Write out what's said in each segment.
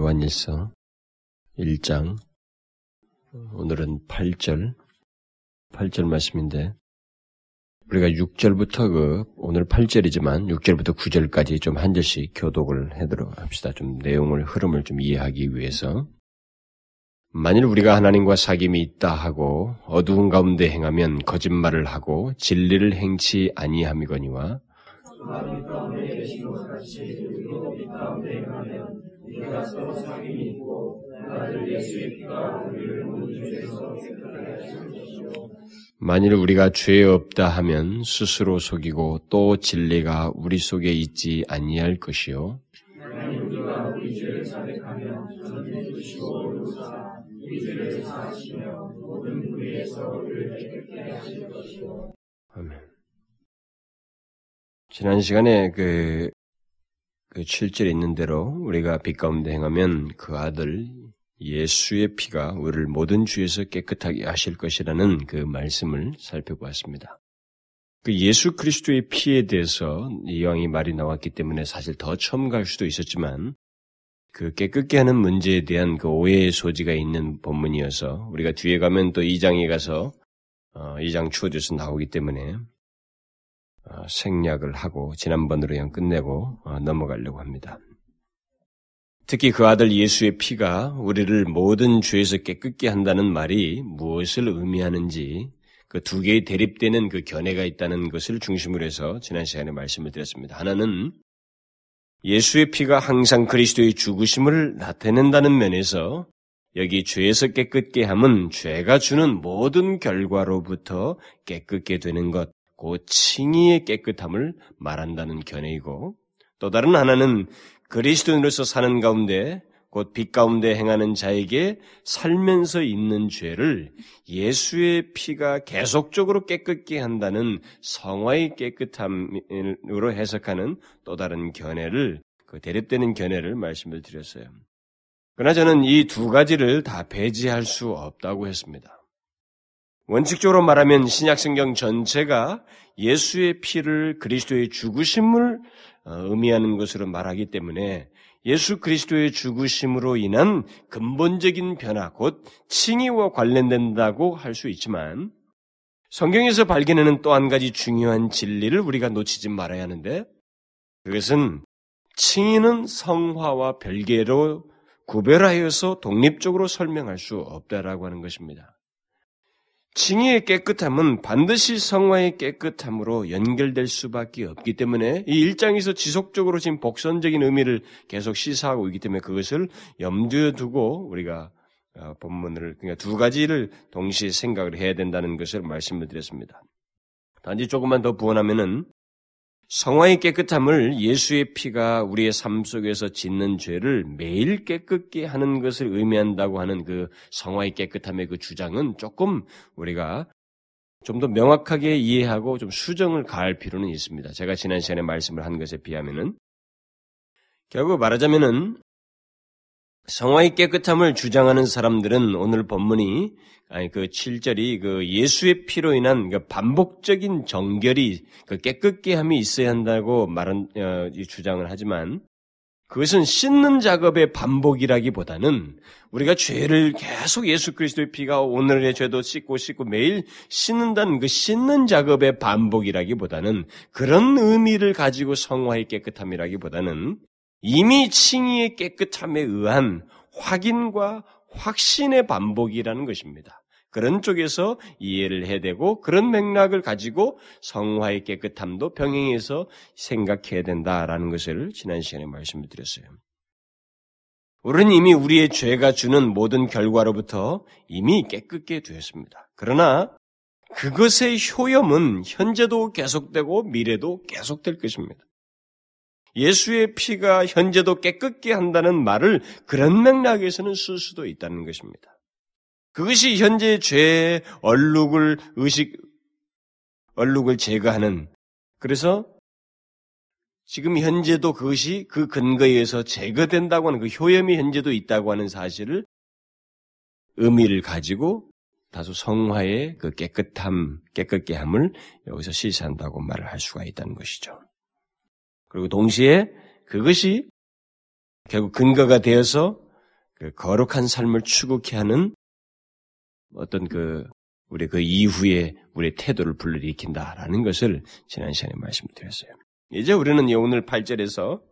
요한일서 1장. 오늘은 8절. 8절 말씀인데 우리가 6절부터 그 오늘 8절이지만 6절부터 9절까지 좀 한 절씩 교독을 해도록 합시다. 좀 내용을 흐름을 좀 이해하기 위해서. 만일 우리가 하나님과 사귐이 있다 하고 어두운 가운데 행하면 거짓말을 하고 진리를 행치 아니함이거니와 하나님 가운데 계신 것 같이 우리도 빛 가운데 행하면 우리가 서로 사귐이 있고 아들 예수의 피가 우리를 모든 죄에서 깨끗하게 하시는 것이요 만일 우리가 죄 없다 하면 스스로 속이고 또 진리가 우리 속에 있지 아니할 것이요. 우리가 우리 죄를 자백하면 저는 주시고 우리 죄를 사하시며 모든 불의에서 우리를 깨끗게 것이요 아멘. 지난 시간에 그, 그 7절에 있는 대로 우리가 빛 가운데 행하면 그 아들 예수의 피가 우리를 모든 죄에서 깨끗하게 하실 것이라는 그 말씀을 살펴보았습니다. 그 예수 그리스도의 피에 대해서 이왕이 말이 나왔기 때문에 사실 더 첨가할 수도 있었지만 그 깨끗게 하는 문제에 대한 그 오해의 소지가 있는 본문이어서 우리가 뒤에 가면 또 2장에 가서 어, 2장 추어져서 나오기 때문에 어, 생략을 하고 지난번으로 그냥 끝내고 어, 넘어가려고 합니다. 특히 그 아들 예수의 피가 우리를 모든 죄에서 깨끗게 한다는 말이 무엇을 의미하는지 그 두 개의 대립되는 그 견해가 있다는 것을 중심으로 해서 지난 시간에 말씀을 드렸습니다. 하나는 예수의 피가 항상 그리스도의 죽으심을 나타낸다는 면에서 여기 죄에서 깨끗게 함은 죄가 주는 모든 결과로부터 깨끗게 되는 것, 그 칭의의 깨끗함을 말한다는 견해이고 또 다른 하나는 그리스도인으로서 사는 가운데 곧 빛 가운데 행하는 자에게 살면서 있는 죄를 예수의 피가 계속적으로 깨끗게 한다는 성화의 깨끗함으로 해석하는 또 다른 견해를 그 대립되는 견해를 말씀을 드렸어요. 그러나 저는 이 두 가지를 다 배제할 수 없다고 했습니다. 원칙적으로 말하면 신약성경 전체가 예수의 피를 그리스도의 죽으심을 어, 의미하는 것으로 말하기 때문에 예수 그리스도의 죽으심으로 인한 근본적인 변화, 곧 칭의와 관련된다고 할 수 있지만 성경에서 발견하는 또 한 가지 중요한 진리를 우리가 놓치지 말아야 하는데 그것은 칭의는 성화와 별개로 구별하여서 독립적으로 설명할 수 없다라고 하는 것입니다. 칭의의 깨끗함은 반드시 성화의 깨끗함으로 연결될 수밖에 없기 때문에 이 일장에서 지속적으로 지금 복선적인 의미를 계속 시사하고 있기 때문에 그것을 염두에 두고 우리가 어, 본문을 그러니까 두 가지를 동시에 생각을 해야 된다는 것을 말씀을 드렸습니다. 단지 조금만 더 부원하면은 성화의 깨끗함을 예수의 피가 우리의 삶 속에서 짓는 죄를 매일 깨끗게 하는 것을 의미한다고 하는 그 성화의 깨끗함의 그 주장은 조금 우리가 좀 더 명확하게 이해하고 좀 수정을 가할 필요는 있습니다. 제가 지난 시간에 말씀을 한 것에 비하면은 결국 말하자면은 성화의 깨끗함을 주장하는 사람들은 오늘 본문이 아니 그 7절이 그 예수의 피로 인한 그 반복적인 정결이 그 깨끗게 함이 있어야 한다고 말한 어, 주장을 하지만 그것은 씻는 작업의 반복이라기보다는 우리가 죄를 계속 예수 그리스도의 피가 오늘의 죄도 씻고 씻고 매일 씻는다는 그 씻는 작업의 반복이라기보다는 그런 의미를 가지고 성화의 깨끗함이라기보다는 이미 칭의의 깨끗함에 의한 확인과 확신의 반복이라는 것입니다. 그런 쪽에서 이해를 해야 되고 그런 맥락을 가지고 성화의 깨끗함도 병행해서 생각해야 된다라는 것을 지난 시간에 말씀을 드렸어요. 우리는 이미 우리의 죄가 주는 모든 결과로부터 이미 깨끗게 되었습니다. 그러나 그것의 효염은 현재도 계속되고 미래도 계속될 것입니다. 예수의 피가 현재도 깨끗게 한다는 말을 그런 맥락에서는 쓸 수도 있다는 것입니다. 그것이 현재 죄의 얼룩을 의식 얼룩을 제거하는 그래서 지금 현재도 그것이 그 근거에 의해서 제거된다고 하는 그 효염이 현재도 있다고 하는 사실을 의미를 가지고 다소 성화의 그 깨끗함, 깨끗게 함을 여기서 시사한다고 말을 할 수가 있다는 것이죠. 그리고 동시에 그것이 결국 근거가 되어서 그 거룩한 삶을 추구케 하는 어떤 그 우리 그 이후에 우리의 태도를 불러일으킨다라는 것을 지난 시간에 말씀드렸어요. 이제 우리는 오늘 8절에서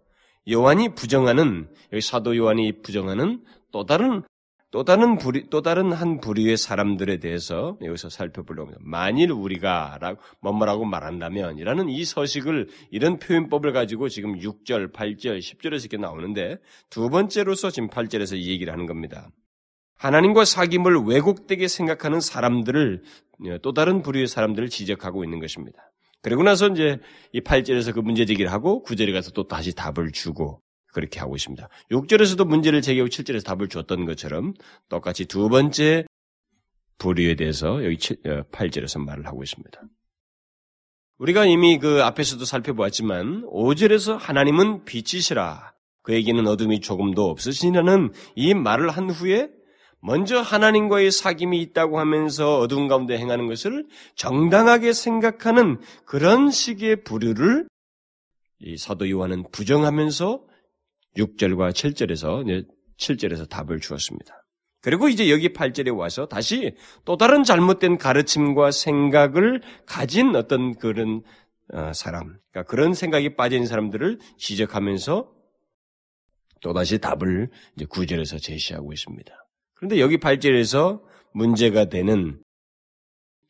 요한이 부정하는 여기 사도 요한이 부정하는 또 다른 또 다른 부리, 또 다른 한 부류의 사람들에 대해서 여기서 살펴보려고 합니다. 만일 우리가 뭐뭐라고 말한다면 이라는 이 서식을 이런 표현법을 가지고 지금 6절, 8절, 10절에서 이렇게 나오는데 두 번째로서 지금 8절에서 이 얘기를 하는 겁니다. 하나님과 사귐을 왜곡되게 생각하는 사람들을 또 다른 부류의 사람들을 지적하고 있는 것입니다. 그리고 나서 이제 이 8절에서 그 문제 제기를 하고 9절에 가서 또 다시 답을 주고 그렇게 하고 있습니다. 6절에서도 문제를 제기하고 7절에서 답을 줬던 것처럼 똑같이 두 번째 부류에 대해서 여기 8절에서 어, 말을 하고 있습니다. 우리가 이미 그 앞에서도 살펴보았지만 5절에서 하나님은 빛이시라 그에게는 어둠이 조금도 없으시라는 이 말을 한 후에 먼저 하나님과의 사귐이 있다고 하면서 어두운 가운데 행하는 것을 정당하게 생각하는 그런 식의 부류를 이 사도 요한은 부정하면서 6절과 7절에서 7절에서 답을 주었습니다. 그리고 이제 여기 8절에 와서 다시 또 다른 잘못된 가르침과 생각을 가진 어떤 그런 어, 사람, 그러니까 그런 생각이 빠진 사람들을 지적하면서 또다시 답을 이제 9절에서 제시하고 있습니다. 그런데 여기 8절에서 문제가 되는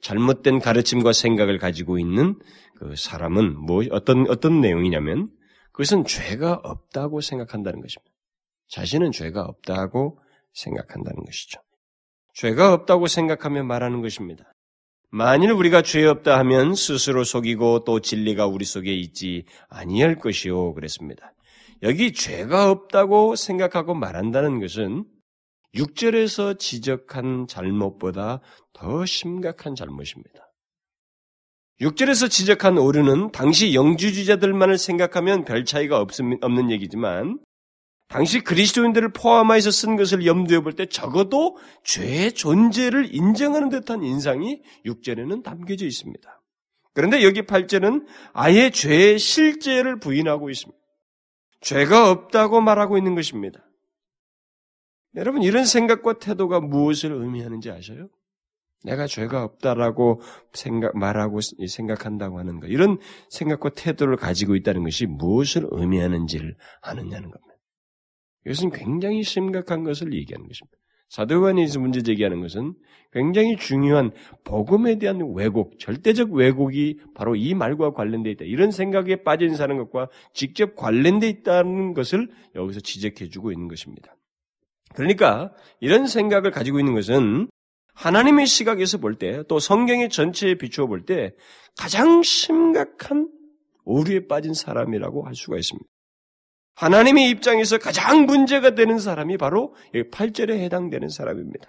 잘못된 가르침과 생각을 가지고 있는 그 사람은 뭐 어떤 어떤 내용이냐면 그것은 죄가 없다고 생각한다는 것입니다. 자신은 죄가 없다고 생각한다는 것이죠. 죄가 없다고 생각하며 말하는 것입니다. 만일 우리가 죄 없다 하면 스스로 속이고 또 진리가 우리 속에 있지 아니할 것이요 그랬습니다. 여기 죄가 없다고 생각하고 말한다는 것은 6절에서 지적한 잘못보다 더 심각한 잘못입니다. 6절에서 지적한 오류는 당시 영주주자들만을 생각하면 별 차이가 없는 얘기지만 당시 그리스도인들을 포함하여서 쓴 것을 염두에 볼 때 적어도 죄의 존재를 인정하는 듯한 인상이 6절에는 담겨져 있습니다. 그런데 여기 8절은 아예 죄의 실제를 부인하고 있습니다. 죄가 없다고 말하고 있는 것입니다. 여러분 이런 생각과 태도가 무엇을 의미하는지 아셔요? 내가 죄가 없다라고 생각, 말하고 생각한다고 하는 것. 이런 생각과 태도를 가지고 있다는 것이 무엇을 의미하는지를 아느냐는 겁니다. 이것은 굉장히 심각한 것을 얘기하는 것입니다. 사도관에서 문제 제기하는 것은 굉장히 중요한 복음에 대한 왜곡, 절대적 왜곡이 바로 이 말과 관련되어 있다. 이런 생각에 빠진 사는 것과 직접 관련되어 있다는 것을 여기서 지적해주고 있는 것입니다. 그러니까 이런 생각을 가지고 있는 것은 하나님의 시각에서 볼 때, 또 성경의 전체에 비추어 볼 때 가장 심각한 오류에 빠진 사람이라고 할 수가 있습니다. 하나님의 입장에서 가장 문제가 되는 사람이 바로 8절에 해당되는 사람입니다.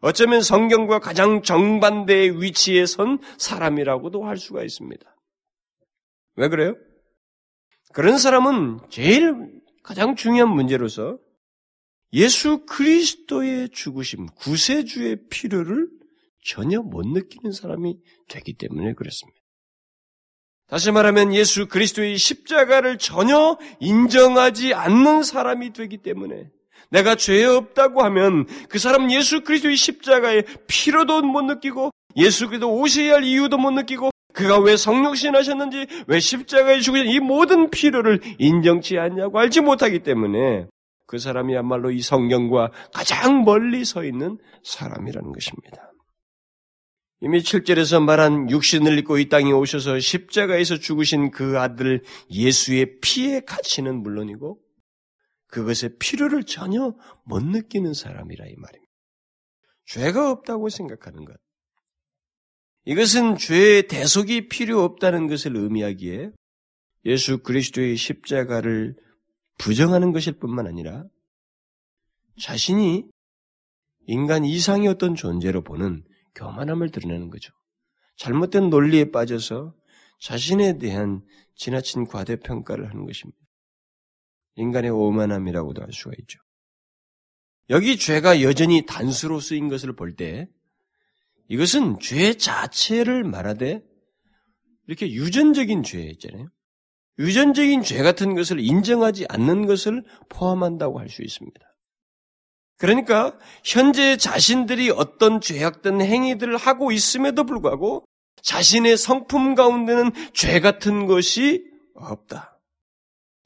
어쩌면 성경과 가장 정반대의 위치에 선 사람이라고도 할 수가 있습니다. 왜 그래요? 그런 사람은 제일 가장 중요한 문제로서 예수 그리스도의 죽으심, 구세주의 필요를 전혀 못 느끼는 사람이 되기 때문에 그렇습니다. 다시 말하면 예수 그리스도의 십자가를 전혀 인정하지 않는 사람이 되기 때문에 내가 죄 없다고 하면 그 사람 예수 그리스도의 십자가의 필요도 못 느끼고 예수 그리스도 오셔야 할 이유도 못 느끼고 그가 왜 성육신 하셨는지 왜 십자가에 죽으신 이 모든 필요를 인정치 않냐고 알지 못하기 때문에 그 사람이야말로 이 성경과 가장 멀리 서 있는 사람이라는 것입니다. 이미 7절에서 말한 육신을 입고 이 땅에 오셔서 십자가에서 죽으신 그 아들 예수의 피의 가치는 물론이고 그것의 필요를 전혀 못 느끼는 사람이라 이 말입니다. 죄가 없다고 생각하는 것. 이것은 죄의 대속이 필요 없다는 것을 의미하기에 예수 그리스도의 십자가를 부정하는 것일 뿐만 아니라 자신이 인간 이상의 어떤 존재로 보는 교만함을 드러내는 거죠. 잘못된 논리에 빠져서 자신에 대한 지나친 과대평가를 하는 것입니다. 인간의 오만함이라고도 할 수가 있죠. 여기 죄가 여전히 단수로 쓰인 것을 볼 때 이것은 죄 자체를 말하되 이렇게 유전적인 죄 있잖아요. 유전적인 죄 같은 것을 인정하지 않는 것을 포함한다고 할 수 있습니다. 그러니까 현재 자신들이 어떤 죄악된 행위들을 하고 있음에도 불구하고 자신의 성품 가운데는 죄 같은 것이 없다.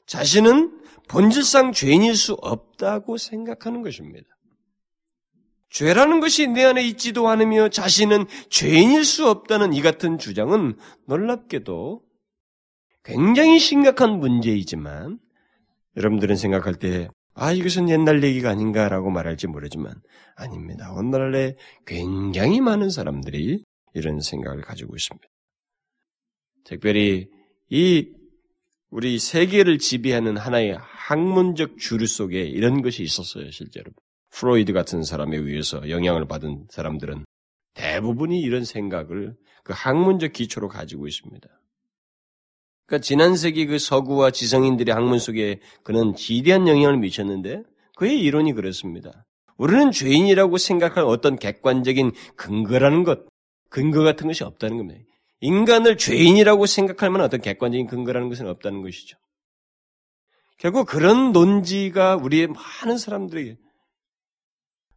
자신은 본질상 죄인일 수 없다고 생각하는 것입니다. 죄라는 것이 내 안에 있지도 않으며 자신은 죄인일 수 없다는 이 같은 주장은 놀랍게도 굉장히 심각한 문제이지만 여러분들은 생각할 때 아, 이것은 옛날 얘기가 아닌가라고 말할지 모르지만 아닙니다. 오늘날에 굉장히 많은 사람들이 이런 생각을 가지고 있습니다. 특별히 이 우리 세계를 지배하는 하나의 학문적 주류 속에 이런 것이 있었어요, 실제로. 프로이드 같은 사람에 의해서 영향을 받은 사람들은 대부분이 이런 생각을 그 학문적 기초로 가지고 있습니다. 그러니까 지난 세기 그 서구와 지성인들의 학문 속에 그는 지대한 영향을 미쳤는데 그의 이론이 그렇습니다. 우리는 죄인이라고 생각할 어떤 객관적인 근거라는 것, 근거 같은 것이 없다는 겁니다. 인간을 죄인이라고 생각할 만한 어떤 객관적인 근거라는 것은 없다는 것이죠. 결국 그런 논지가 우리의 많은 사람들에게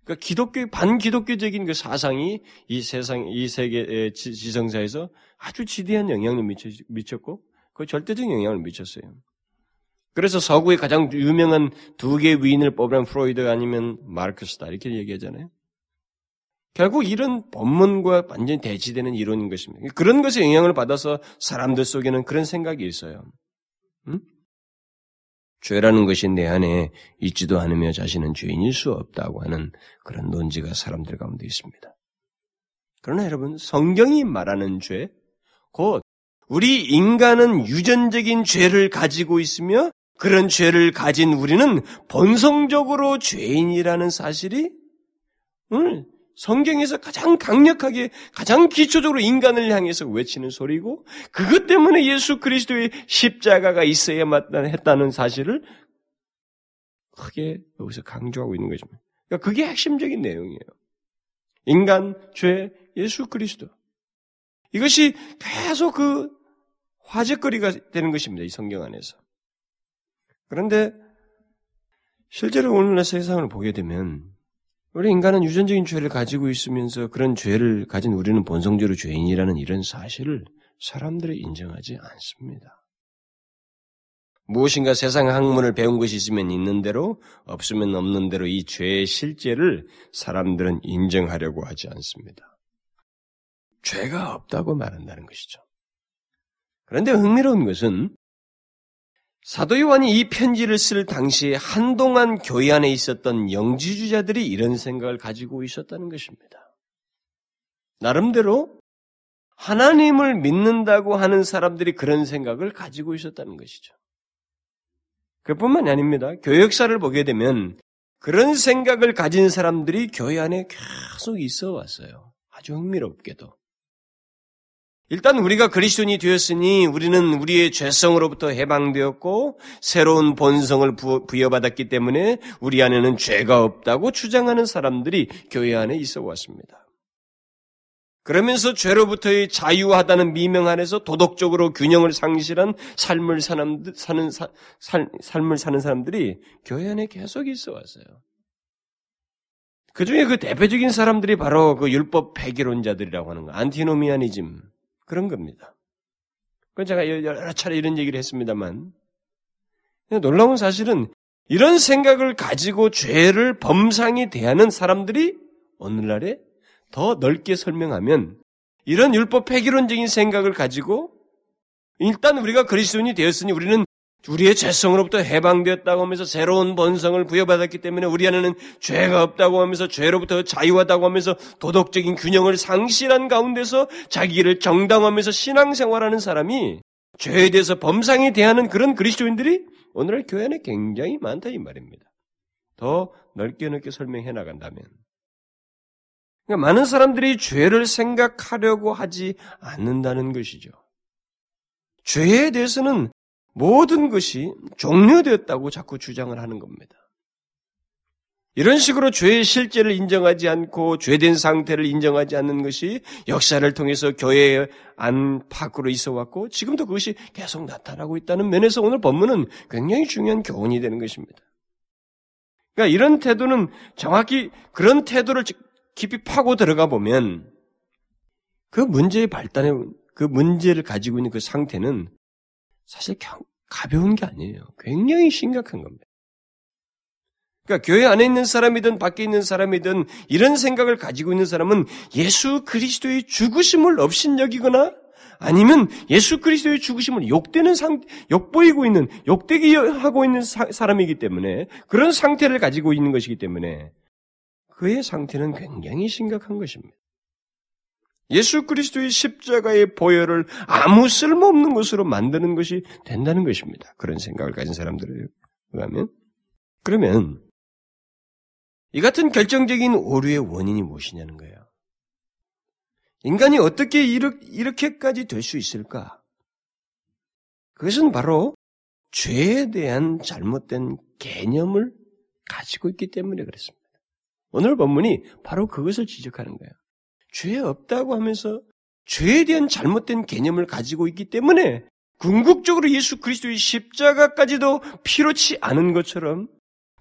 그러니까 기독교 반기독교적인 그 사상이 이 세상 이 세계 지성사에서 아주 지대한 영향을 미쳤고 그 절대적인 영향을 미쳤어요. 그래서 서구의 가장 유명한 두 개의 위인을 뽑으면 프로이드 아니면 마르크스다 이렇게 얘기하잖아요. 결국 이런 본문과 완전히 대치되는 이론인 것입니다. 그런 것에 영향을 받아서 사람들 속에는 그런 생각이 있어요. 응? 죄라는 것이 내 안에 있지도 않으며 자신은 죄인일 수 없다고 하는 그런 논지가 사람들 가운데 있습니다. 그러나 여러분, 성경이 말하는 죄, 곧 우리 인간은 유전적인 죄를 가지고 있으며 그런 죄를 가진 우리는 본성적으로 죄인이라는 사실이 오늘 성경에서 가장 강력하게 가장 기초적으로 인간을 향해서 외치는 소리고 그것 때문에 예수 그리스도의 십자가가 있어야만 했다는 사실을 크게 여기서 강조하고 있는 것입니다. 그러니까 그게 핵심적인 내용이에요. 인간, 죄, 예수 그리스도. 이것이 계속 그 화제거리가 되는 것입니다. 이 성경 안에서. 그런데 실제로 오늘날 세상을 보게 되면 우리 인간은 유전적인 죄를 가지고 있으면서 그런 죄를 가진 우리는 본성적으로 죄인이라는 이런 사실을 사람들이 인정하지 않습니다. 무엇인가 세상 학문을 배운 것이 있으면 있는 대로 없으면 없는 대로 이 죄의 실제를 사람들은 인정하려고 하지 않습니다. 죄가 없다고 말한다는 것이죠. 그런데 흥미로운 것은 사도 요한이 이 편지를 쓸 당시에 한동안 교회 안에 있었던 영지주자들이 이런 생각을 가지고 있었다는 것입니다. 나름대로 하나님을 믿는다고 하는 사람들이 그런 생각을 가지고 있었다는 것이죠. 그뿐만이 아닙니다. 교회 역사를 보게 되면 그런 생각을 가진 사람들이 교회 안에 계속 있어 왔어요. 아주 흥미롭게도. 일단 우리가 그리스도인이 되었으니 우리는 우리의 죄성으로부터 해방되었고 새로운 본성을 부여받았기 때문에 우리 안에는 죄가 없다고 주장하는 사람들이 교회 안에 있어 왔습니다. 그러면서 죄로부터의 자유하다는 미명 안에서 도덕적으로 균형을 상실한 삶을 사는, 사는 사, 살, 삶을 사는 사람들이 교회 안에 계속 있어 왔어요. 그 중에 그 대표적인 사람들이 바로 그 율법 폐기론자들이라고 하는 거, 안티노미아니즘, 그런 겁니다. 그건 제가 여러 차례 이런 얘기를 했습니다만, 놀라운 사실은 이런 생각을 가지고 죄를 범상이 대하는 사람들이 오늘날에 더 넓게 설명하면 이런 율법 폐기론적인 생각을 가지고 일단 우리가 그리스도인이 되었으니 우리는 우리의 죄성으로부터 해방되었다고 하면서 새로운 본성을 부여받았기 때문에 우리 안에는 죄가 없다고 하면서 죄로부터 자유하다고 하면서 도덕적인 균형을 상실한 가운데서 자기를 정당하면서 신앙생활하는 사람이 죄에 대해서 범상에 대하는 그런 그리스도인들이 오늘날 교회 안에 굉장히 많다 이 말입니다. 더 넓게 넓게 설명해 나간다면 그러니까 많은 사람들이 죄를 생각하려고 하지 않는다는 것이죠. 죄에 대해서는 모든 것이 종료되었다고 자꾸 주장을 하는 겁니다. 이런 식으로 죄의 실제를 인정하지 않고 죄된 상태를 인정하지 않는 것이 역사를 통해서 교회 안팎으로 있어 왔고 지금도 그것이 계속 나타나고 있다는 면에서 오늘 본문은 굉장히 중요한 교훈이 되는 것입니다. 그러니까 이런 태도는 정확히 그런 태도를 깊이 파고 들어가 보면 그 문제의 발단에 그 문제를 가지고 있는 그 상태는 사실 가벼운 게 아니에요. 굉장히 심각한 겁니다. 그러니까 교회 안에 있는 사람이든 밖에 있는 사람이든 이런 생각을 가지고 있는 사람은 예수 그리스도의 죽으심을 업신여기거나 아니면 예수 그리스도의 죽으심을 욕되는 상, 욕보이고 있는, 욕되게 하고 있는 사, 사람이기 때문에 그런 상태를 가지고 있는 것이기 때문에 그의 상태는 굉장히 심각한 것입니다. 예수 그리스도의 십자가의 보혈을 아무 쓸모없는 것으로 만드는 것이 된다는 것입니다. 그런 생각을 가진 사람들에 의하면. 그러면 이 같은 결정적인 오류의 원인이 무엇이냐는 거예요. 인간이 어떻게 이렇게까지 될 수 있을까? 그것은 바로 죄에 대한 잘못된 개념을 가지고 있기 때문에 그렇습니다. 오늘 본문이 바로 그것을 지적하는 거예요. 죄 없다고 하면서 죄에 대한 잘못된 개념을 가지고 있기 때문에 궁극적으로 예수 그리스도의 십자가까지도 필요치 않은 것처럼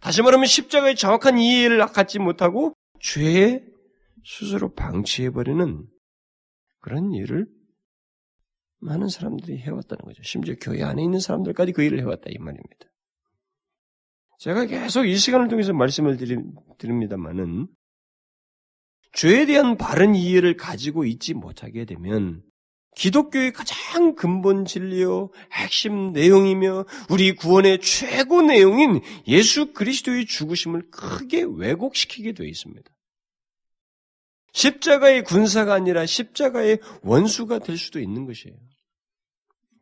다시 말하면 십자가의 정확한 이해를 갖지 못하고 죄에 스스로 방치해버리는 그런 일을 많은 사람들이 해왔다는 거죠. 심지어 교회 안에 있는 사람들까지 그 일을 해왔다 이 말입니다. 제가 계속 이 시간을 통해서 말씀을 드립니다만은 죄에 대한 바른 이해를 가지고 있지 못하게 되면 기독교의 가장 근본 진리요, 핵심 내용이며 우리 구원의 최고 내용인 예수 그리스도의 죽으심을 크게 왜곡시키게 되어 있습니다. 십자가의 군사가 아니라 십자가의 원수가 될 수도 있는 것이에요.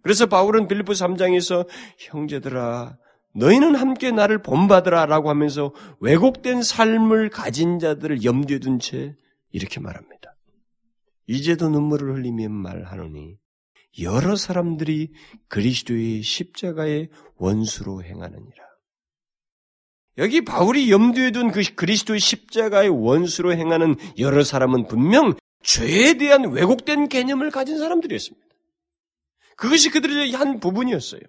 그래서 바울은 빌리포 3장에서 형제들아 너희는 함께 나를 본받으라 라고 하면서 왜곡된 삶을 가진 자들을 염두에 둔 채 이렇게 말합니다. 이제도 눈물을 흘리며 말하노니 여러 사람들이 그리스도의 십자가의 원수로 행하느니라. 여기 바울이 염두에 둔 그 그리스도의 십자가의 원수로 행하는 여러 사람은 분명 죄에 대한 왜곡된 개념을 가진 사람들이었습니다. 그것이 그들의 한 부분이었어요.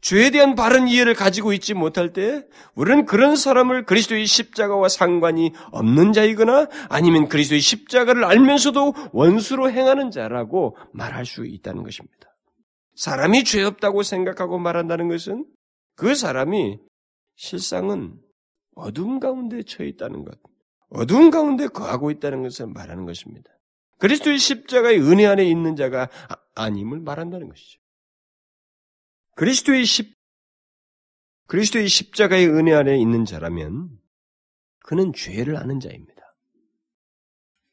죄에 대한 바른 이해를 가지고 있지 못할 때 우리는 그런 사람을 그리스도의 십자가와 상관이 없는 자이거나 아니면 그리스도의 십자가를 알면서도 원수로 행하는 자라고 말할 수 있다는 것입니다. 사람이 죄 없다고 생각하고 말한다는 것은 그 사람이 실상은 어둠 가운데 처해 있다는 것, 어둠 가운데 거하고 있다는 것을 말하는 것입니다. 그리스도의 십자가의 은혜 안에 있는 자가 아, 아님을 말한다는 것이죠. 그리스도의 십, 그리스도의 십자가의 은혜 안에 있는 자라면 그는 죄를 아는 자입니다.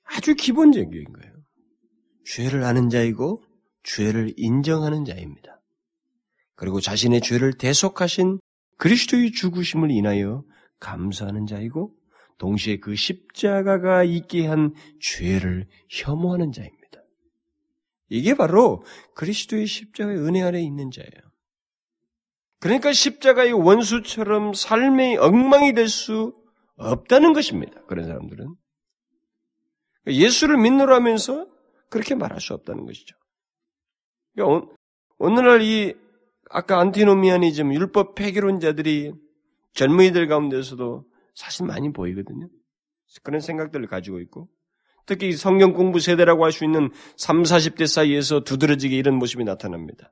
아주 기본적인 거예요. 죄를 아는 자이고 죄를 인정하는 자입니다. 그리고 자신의 죄를 대속하신 그리스도의 죽으심을 인하여 감사하는 자이고 동시에 그 십자가가 있게 한 죄를 혐오하는 자입니다. 이게 바로 그리스도의 십자가의 은혜 아래 있는 자예요. 그러니까 십자가의 원수처럼 삶의 엉망이 될 수 없다는 것입니다. 그런 사람들은. 예수를 믿노라 하면서 그렇게 말할 수 없다는 것이죠. 그러니까 오늘날 이 아까 안티노미아니즘 율법 폐기론자들이 젊은이들 가운데서도 사실 많이 보이거든요. 그런 생각들을 가지고 있고 특히 성경 공부 세대라고 할 수 있는 3, 40대 사이에서 두드러지게 이런 모습이 나타납니다.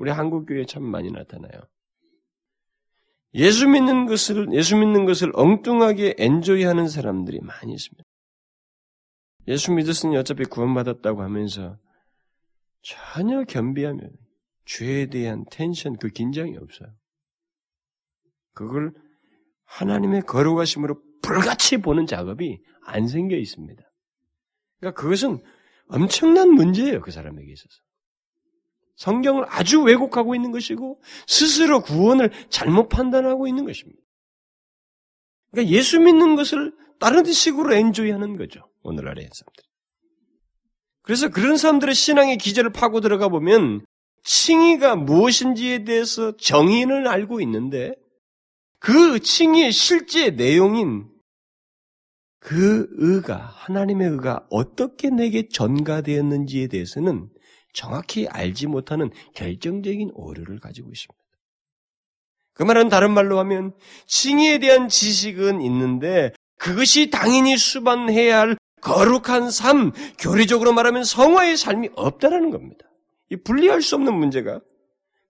우리 한국 교회에 참 많이 나타나요. 예수 믿는 것을 예수 믿는 것을 엉뚱하게 엔조이하는 사람들이 많이 있습니다. 예수 믿었으니 어차피 구원받았다고 하면서 전혀 겸비하며 죄에 대한 텐션, 그 긴장이 없어요. 그걸 하나님의 거룩하심으로 불같이 보는 작업이 안 생겨 있습니다. 그러니까 그것은 엄청난 문제예요, 그 사람에게 있어서. 성경을 아주 왜곡하고 있는 것이고, 스스로 구원을 잘못 판단하고 있는 것입니다. 그러니까 예수 믿는 것을 다른 식으로 엔조이하는 거죠, 오늘날의 사람들. 그래서 그런 사람들의 신앙의 기제를 파고 들어가 보면 칭의가 무엇인지에 대해서 정의는 알고 있는데 그 칭의의 실제 내용인 그 의가 하나님의 의가 어떻게 내게 전가되었는지에 대해서는 정확히 알지 못하는 결정적인 오류를 가지고 있습니다. 그 말은 다른 말로 하면 칭의에 대한 지식은 있는데 그것이 당연히 수반해야 할 거룩한 삶, 교리적으로 말하면 성화의 삶이 없다라는 겁니다. 이 분리할 수 없는 문제가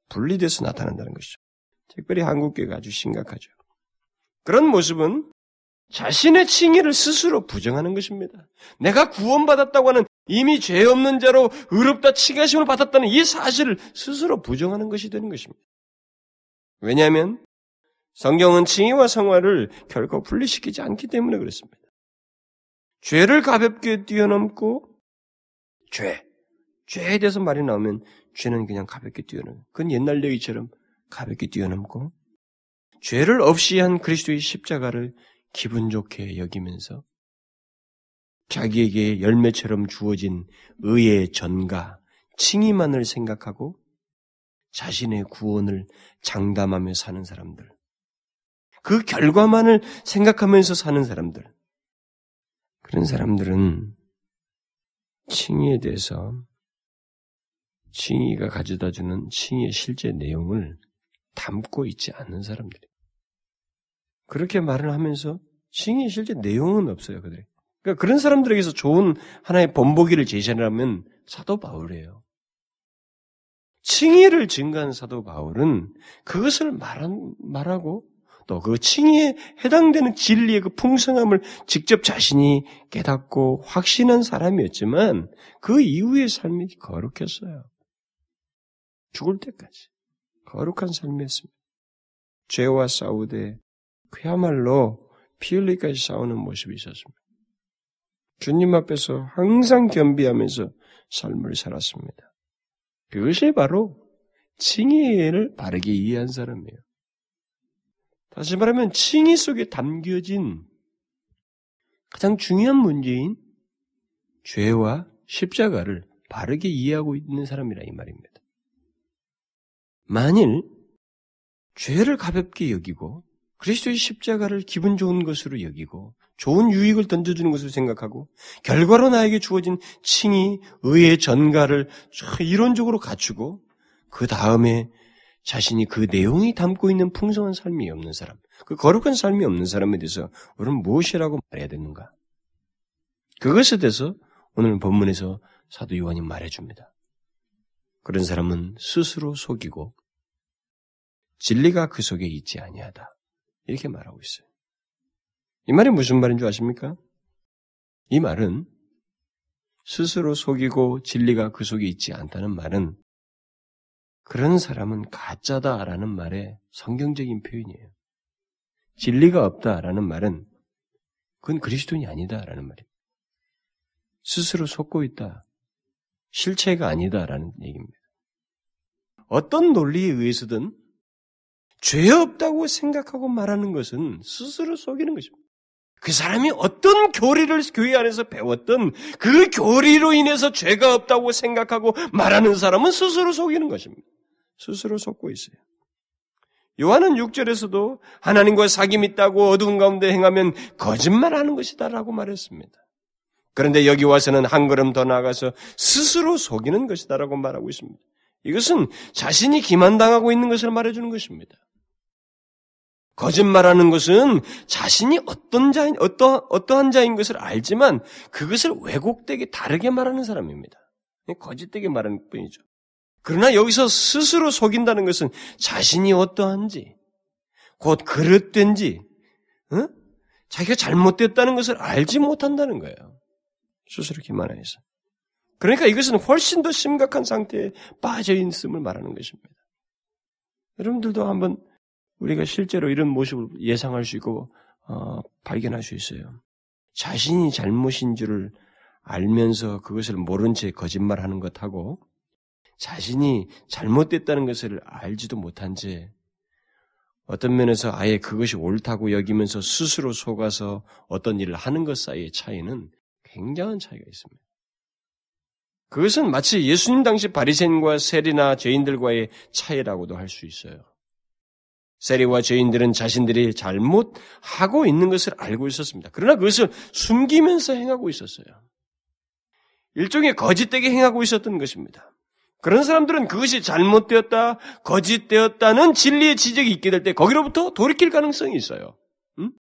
분리돼서 나타난다는 것이죠. 특별히 한국교회가 아주 심각하죠. 그런 모습은 자신의 칭의를 스스로 부정하는 것입니다. 내가 구원받았다고 하는 이미 죄 없는 자로 의롭다 칭하심을 받았다는 이 사실을 스스로 부정하는 것이 되는 것입니다. 왜냐하면 성경은 칭의와 성화를 결코 분리시키지 않기 때문에 그렇습니다. 죄를 가볍게 뛰어넘고 죄, 죄에 대해서 말이 나오면 죄는 그냥 가볍게 뛰어넘고 그건 옛날 얘기처럼 가볍게 뛰어넘고 죄를 없이 한 그리스도의 십자가를 기분 좋게 여기면서 자기에게 열매처럼 주어진 의의 전가, 칭의만을 생각하고 자신의 구원을 장담하며 사는 사람들. 그 결과만을 생각하면서 사는 사람들. 그런 사람들은 칭의에 대해서 칭의가 가져다 주는 칭의의 실제 내용을 담고 있지 않는 사람들이. 그렇게 말을 하면서 칭의의 실제 내용은 없어요, 그들이. 그러니까 그런 사람들에게서 좋은 하나의 본보기를 제시하려면 사도 바울이에요. 칭의를 증가한 사도 바울은 그것을 말한, 말하고 또 그 칭의에 해당되는 진리의 그 풍성함을 직접 자신이 깨닫고 확신한 사람이었지만 그 이후의 삶이 거룩했어요. 죽을 때까지. 거룩한 삶이었습니다. 죄와 싸우되 그야말로 피 흘리까지 싸우는 모습이 있었습니다. 주님 앞에서 항상 겸비하면서 삶을 살았습니다. 그것이 바로 칭의를 바르게 이해한 사람이에요. 다시 말하면 칭의 속에 담겨진 가장 중요한 문제인 죄와 십자가를 바르게 이해하고 있는 사람이라 이 말입니다. 만일 죄를 가볍게 여기고 그리스도의 십자가를 기분 좋은 것으로 여기고 좋은 유익을 던져주는 것으로 생각하고 결과로 나에게 주어진 칭의, 의의 전가를 이론적으로 갖추고 그 다음에 자신이 그 내용이 담고 있는 풍성한 삶이 없는 사람, 그 거룩한 삶이 없는 사람에 대해서 우리는 무엇이라고 말해야 되는가? 그것에 대해서 오늘 본문에서 사도 요한이 말해줍니다. 그런 사람은 스스로 속이고 진리가 그 속에 있지 아니하다. 이렇게 말하고 있어요. 이 말이 무슨 말인 줄 아십니까? 이 말은 스스로 속이고 진리가 그 속에 있지 않다는 말은 그런 사람은 가짜다라는 말의 성경적인 표현이에요. 진리가 없다라는 말은 그건 그리스도인이 아니다라는 말이에요. 스스로 속고 있다. 실체가 아니다라는 얘기입니다. 어떤 논리에 의해서든 죄 없다고 생각하고 말하는 것은 스스로 속이는 것입니다. 그 사람이 어떤 교리를 교회 안에서 배웠던 그 교리로 인해서 죄가 없다고 생각하고 말하는 사람은 스스로 속이는 것입니다. 스스로 속고 있어요. 요한은 6절에서도 하나님과 사귐 있다고 어두운 가운데 행하면 거짓말하는 것이다라고 말했습니다. 그런데 여기 와서는 한 걸음 더 나아가서 스스로 속이는 것이다라고 말하고 있습니다. 이것은 자신이 기만당하고 있는 것을 말해주는 것입니다. 거짓말하는 것은 자신이 어떤 자인, 어떠, 어떠한 자인 것을 알지만 그것을 왜곡되게 다르게 말하는 사람입니다. 거짓되게 말하는 뿐이죠. 그러나 여기서 스스로 속인다는 것은 자신이 어떠한지, 곧 그릇된지, 어? 자기가 잘못됐다는 것을 알지 못한다는 거예요. 스스로 기만해서. 그러니까 이것은 훨씬 더 심각한 상태에 빠져 있음을 말하는 것입니다. 여러분들도 한번 우리가 실제로 이런 모습을 예상할 수 있고 어, 발견할 수 있어요. 자신이 잘못인 줄을 알면서 그것을 모른 채 거짓말하는 것하고 자신이 잘못됐다는 것을 알지도 못한 채 어떤 면에서 아예 그것이 옳다고 여기면서 스스로 속아서 어떤 일을 하는 것 사이의 차이는 굉장한 차이가 있습니다. 그것은 마치 예수님 당시 바리새인과 세리나 죄인들과의 차이라고도 할 수 있어요. 세리와 죄인들은 자신들이 잘못하고 있는 것을 알고 있었습니다. 그러나 그것을 숨기면서 행하고 있었어요. 일종의 거짓되게 행하고 있었던 것입니다. 그런 사람들은 그것이 잘못되었다, 거짓되었다는 진리의 지적이 있게 될 때 거기로부터 돌이킬 가능성이 있어요. 응?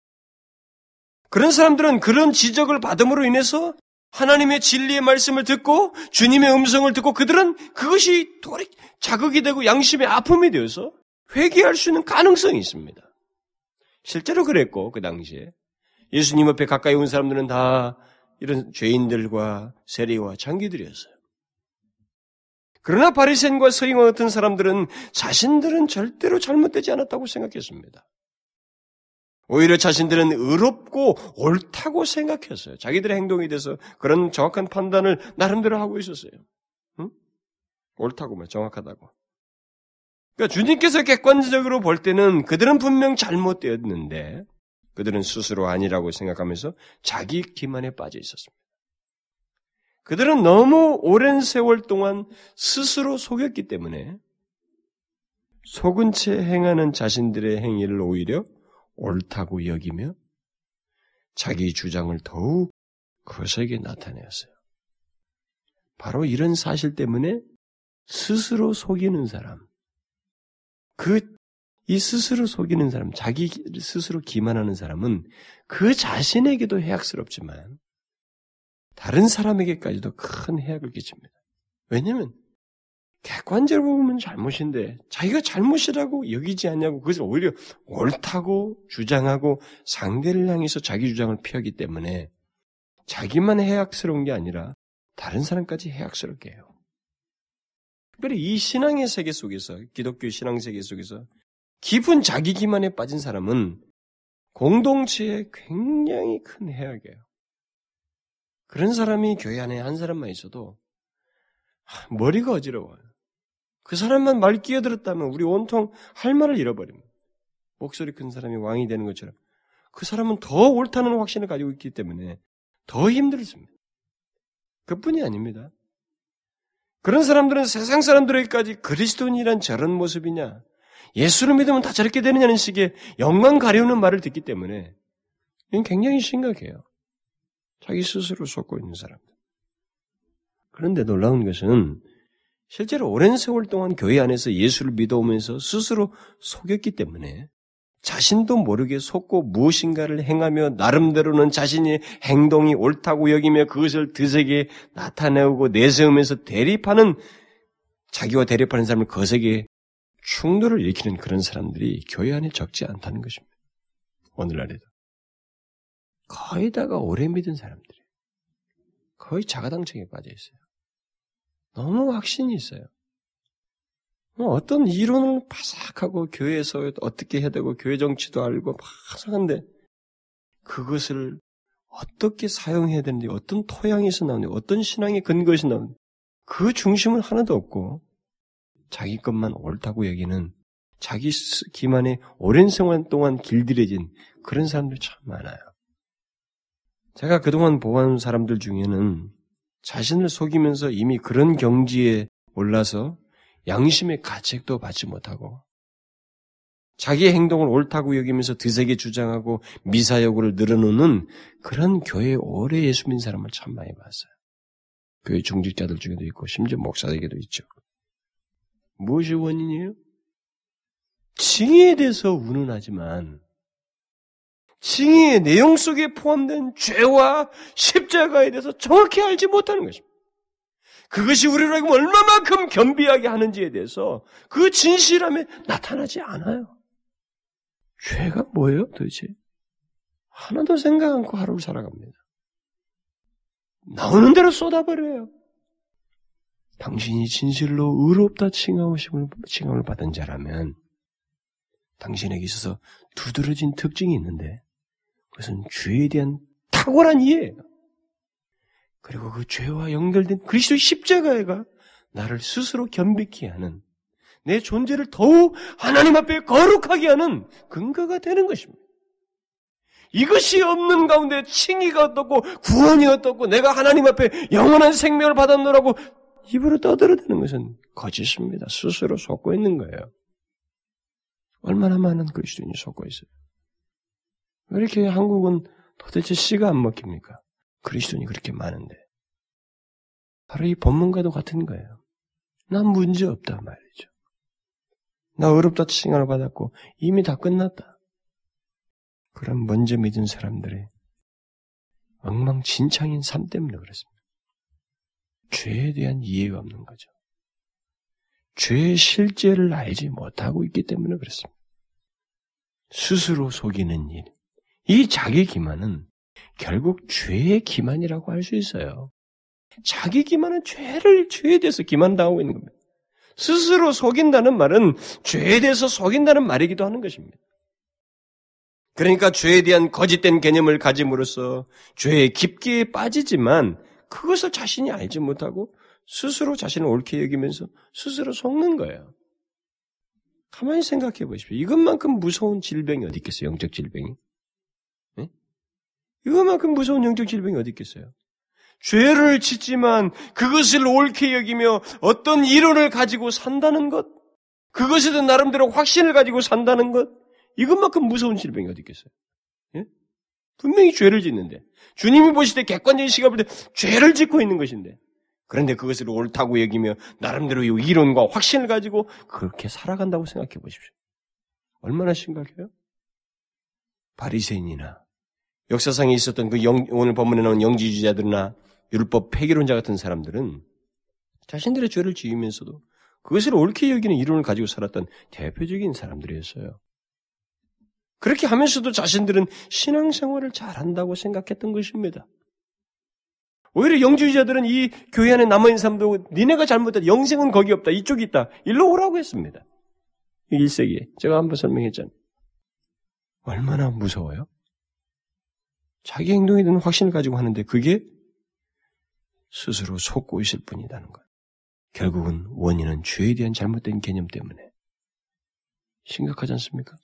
그런 사람들은 그런 지적을 받음으로 인해서 하나님의 진리의 말씀을 듣고 주님의 음성을 듣고 그들은 그것이 돌이 자극이 되고 양심의 아픔이 되어서 회개할 수 있는 가능성이 있습니다. 실제로 그랬고 그 당시에 예수님 앞에 가까이 온 사람들은 다 이런 죄인들과 세리와 장기들이었어요. 그러나 바리새인과 서인과 같은 사람들은 자신들은 절대로 잘못되지 않았다고 생각했습니다. 오히려 자신들은 의롭고 옳다고 생각했어요. 자기들의 행동에 대해서 그런 정확한 판단을 나름대로 하고 있었어요. 응? 옳다고 말 정확하다고. 그러니까 주님께서 객관적으로 볼 때는 그들은 분명 잘못되었는데 그들은 스스로 아니라고 생각하면서 자기 기만에 빠져 있었습니다. 그들은 너무 오랜 세월 동안 스스로 속였기 때문에 속은 채 행하는 자신들의 행위를 오히려 옳다고 여기며 자기 주장을 더욱 거세게 나타내었어요. 바로 이런 사실 때문에 스스로 속이는 사람, 그, 이 스스로 속이는 사람, 자기 스스로 기만하는 사람은 그 자신에게도 해악스럽지만 다른 사람에게까지도 큰 해악을 끼칩니다. 왜냐면 객관적으로 보면 잘못인데 자기가 잘못이라고 여기지 않냐고 그것을 오히려 옳다고 주장하고 상대를 향해서 자기 주장을 피하기 때문에 자기만 해악스러운 게 아니라 다른 사람까지 해악스럽게 해요. 특별히 이 신앙의 세계 속에서 기독교 신앙 세계 속에서 깊은 자기 기만에 빠진 사람은 공동체에 굉장히 큰 해악이에요. 그런 사람이 교회 안에 한 사람만 있어도 머리가 어지러워요. 그 사람만 말 끼어들었다면 우리 온통 할 말을 잃어버립니다. 목소리 큰 사람이 왕이 되는 것처럼 그 사람은 더 옳다는 확신을 가지고 있기 때문에 더 힘들습니다. 그뿐이 아닙니다. 그런 사람들은 세상 사람들에게까지 그리스도인이란 저런 모습이냐, 예수를 믿으면 다 저렇게 되느냐는 식의 영광 가려우는 말을 듣기 때문에 이건 굉장히 심각해요. 자기 스스로 속고 있는 사람들. 그런데 놀라운 것은 실제로 오랜 세월 동안 교회 안에서 예수를 믿어오면서 스스로 속였기 때문에 자신도 모르게 속고 무엇인가를 행하며 나름대로는 자신의 행동이 옳다고 여기며 그것을 드세게 나타내고 내세우면서 대립하는 자기와 대립하는 사람을 거세게 충돌을 일으키는 그런 사람들이 교회 안에 적지 않다는 것입니다. 오늘날에도. 거의 다가 오래 믿은 사람들이 거의 자가당착에 빠져 있어요. 너무 확신이 있어요. 뭐 어떤 이론을 바삭하고 교회에서 어떻게 해야 되고 교회 정치도 알고 바삭한데 그것을 어떻게 사용해야 되는지 어떤 토양에서 나오는지 어떤 신앙의 근거에서 나오는지 그 중심은 하나도 없고 자기 것만 옳다고 여기는 자기 기만에 오랜 생활 동안 길들여진 그런 사람들 참 많아요. 제가 그동안 보아온 사람들 중에는 자신을 속이면서 이미 그런 경지에 올라서 양심의 가책도 받지 못하고 자기의 행동을 옳다고 여기면서 드세게 주장하고 미사여구를 늘어놓는 그런 교회에 오래 예수 믿는 사람을 참 많이 봤어요. 교회 중직자들 중에도 있고 심지어 목사에게도 있죠. 무엇이 원인이에요? 징의에 대해서 운운하지만 징의의 내용 속에 포함된 죄와 십자가에 대해서 정확히 알지 못하는 것입니다. 그것이 우리로 하여금 얼마만큼 겸비하게 하는지에 대해서 그 진실함에 나타나지 않아요. 죄가 뭐예요 도대체? 하나도 생각 않고 하루를 살아갑니다. 나오는 대로 쏟아버려요. 당신이 진실로 의롭다 칭함을, 칭함을 받은 자라면 당신에게 있어서 두드러진 특징이 있는데 그것은 죄에 대한 탁월한 이해예요. 그리고 그 죄와 연결된 그리스도의 십자가가 나를 스스로 겸비케 하는 내 존재를 더욱 하나님 앞에 거룩하게 하는 근거가 되는 것입니다. 이것이 없는 가운데 칭의가 어떻고 구원이 어떻고 내가 하나님 앞에 영원한 생명을 받았노라고 입으로 떠들어대는 것은 거짓입니다. 스스로 속고 있는 거예요. 얼마나 많은 그리스도인이 속고 있어요. 왜 이렇게 한국은 도대체 씨가 안 먹힙니까? 그리스도인이 그렇게 많은데. 바로 이 본문과도 같은 거예요. 난 문제 없다 말이죠. 나 어렵다 칭찬을 받았고 이미 다 끝났다. 그런 먼저 믿은 사람들의 엉망진창인 삶 때문에 그렇습니다. 죄에 대한 이해가 없는 거죠. 죄의 실제를 알지 못하고 있기 때문에 그렇습니다. 스스로 속이는 일. 이 자기 기만은 결국 죄의 기만이라고 할 수 있어요. 자기 기만은 죄를, 죄에 대해서 기만당하고 있는 겁니다. 스스로 속인다는 말은 죄에 대해서 속인다는 말이기도 하는 것입니다. 그러니까 죄에 대한 거짓된 개념을 가짐으로써 죄에 깊게 빠지지만 그것을 자신이 알지 못하고 스스로 자신을 옳게 여기면서 스스로 속는 거예요. 가만히 생각해 보십시오. 이것만큼 무서운 질병이 어디 있겠어요? 영적 질병이. 네? 이것만큼 무서운 영적 질병이 어디 있겠어요? 죄를 짓지만 그것을 옳게 여기며 어떤 이론을 가지고 산다는 것, 그것에 대한 나름대로 확신을 가지고 산다는 것, 이것만큼 무서운 질병이 어디 있겠어요? 예? 분명히 죄를 짓는데, 주님이 보실 때 객관적인 시각을 볼 때 죄를 짓고 있는 것인데, 그런데 그것을 옳다고 여기며 나름대로 이 이론과 확신을 가지고 그렇게 살아간다고 생각해 보십시오. 얼마나 심각해요? 바리새인이나 역사상에 있었던 그 영, 오늘 본문에 나온 영지주의자들이나 율법 폐기론자 같은 사람들은 자신들의 죄를 지으면서도 그것을 옳게 여기는 이론을 가지고 살았던 대표적인 사람들이었어요. 그렇게 하면서도 자신들은 신앙생활을 잘한다고 생각했던 것입니다. 오히려 영주의자들은 이 교회 안에 남아있는 사람도 니네가 잘못했다. 영생은 거기 없다. 이쪽이 있다. 일로 오라고 했습니다. 1세기에. 제가 한번 설명했잖아요. 얼마나 무서워요? 자기 행동에 대한 확신을 가지고 하는데 그게 스스로 속고 있을 뿐이라는 것. 결국은 원인은 죄에 대한 잘못된 개념 때문에. 심각하지 않습니까?